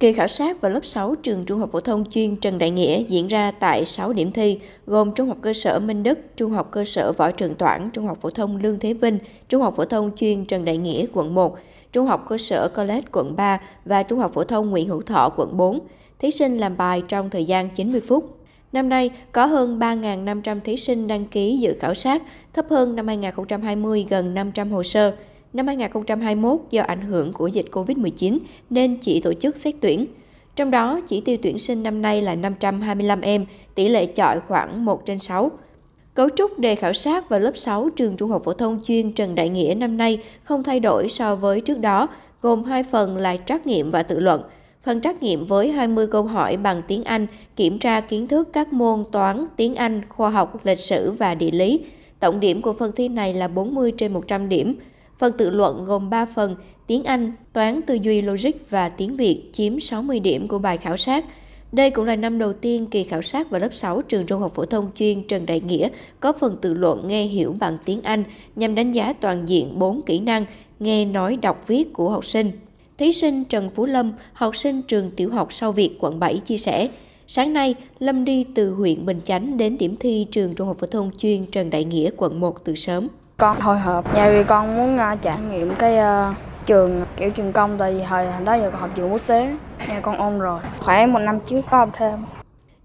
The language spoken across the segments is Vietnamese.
Kỳ khảo sát vào lớp 6 trường Trung học phổ thông chuyên Trần Đại Nghĩa diễn ra tại 6 điểm thi, gồm Trung học cơ sở Minh Đức, Trung học cơ sở Võ Trường Toản, Trung học phổ thông Lương Thế Vinh, Trung học phổ thông chuyên Trần Đại Nghĩa quận 1, Trung học cơ sở College quận 3 và Trung học phổ thông Nguyễn Hữu Thọ quận 4. Thí sinh làm bài trong thời gian 90 phút. Năm nay, có hơn 3.500 thí sinh đăng ký dự khảo sát, thấp hơn năm 2020 gần 500 hồ sơ. Năm 2021, do ảnh hưởng của dịch COVID-19 nên chỉ tổ chức xét tuyển. Trong đó, chỉ tiêu tuyển sinh năm nay là 525 em, tỷ lệ chọi khoảng 1 trên 6. Cấu trúc đề khảo sát vào lớp 6 trường Trung học phổ thông chuyên Trần Đại Nghĩa năm nay không thay đổi so với trước đó, gồm hai phần là trắc nghiệm và tự luận – Phần trắc nghiệm với 20 câu hỏi bằng tiếng Anh, kiểm tra kiến thức các môn toán, tiếng Anh, khoa học, lịch sử và địa lý. Tổng điểm của phần thi này là 40 trên 100 điểm. Phần tự luận gồm 3 phần, tiếng Anh, toán tư duy logic và tiếng Việt chiếm 60 điểm của bài khảo sát. Đây cũng là năm đầu tiên kỳ khảo sát vào lớp 6 trường Trung học phổ thông chuyên Trần Đại Nghĩa có phần tự luận nghe hiểu bằng tiếng Anh nhằm đánh giá toàn diện 4 kỹ năng nghe nói đọc viết của học sinh. Thí sinh Trần Phú Lâm, học sinh trường tiểu học Sau Việt, quận 7 chia sẻ, sáng nay Lâm đi từ huyện Bình Chánh đến điểm thi trường Trung học phổ thông chuyên Trần Đại Nghĩa, quận 1 từ sớm. Con hồi hộp, nhà vì con muốn uh, trải nghiệm cái uh, trường kiểu trường công tại vì hồi đó giờ con học trường quốc tế, nhà con ôn rồi. Khoảng một năm trước có học thêm.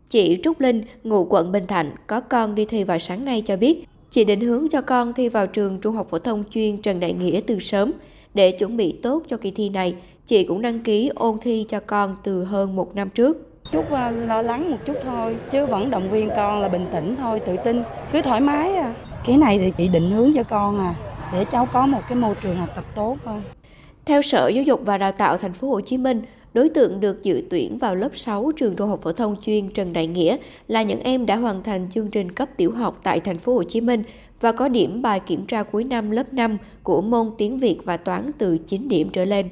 Chị Trúc Linh, ngụ quận Bình Thạnh, có con đi thi vào sáng nay cho biết, chị định hướng cho con thi vào trường Trung học phổ thông chuyên Trần Đại Nghĩa từ sớm. Để chuẩn bị tốt cho kỳ thi này, chị cũng đăng ký ôn thi cho con từ hơn một năm trước. Chút ờ, lo lắng một chút thôi, chứ vẫn động viên con là bình tĩnh thôi, tự tin, cứ thoải mái à. Cái này thì chị định hướng cho con à, để cháu có một cái môi trường học tập tốt thôi. Theo Sở Giáo dục và Đào tạo Thành phố Hồ Chí Minh, đối tượng được dự tuyển vào lớp 6 trường Trung học phổ thông chuyên Trần Đại Nghĩa là những em đã hoàn thành chương trình cấp tiểu học tại Thành phố Hồ Chí Minh và có điểm bài kiểm tra cuối năm lớp 5 của môn tiếng Việt và toán từ 9 điểm trở lên.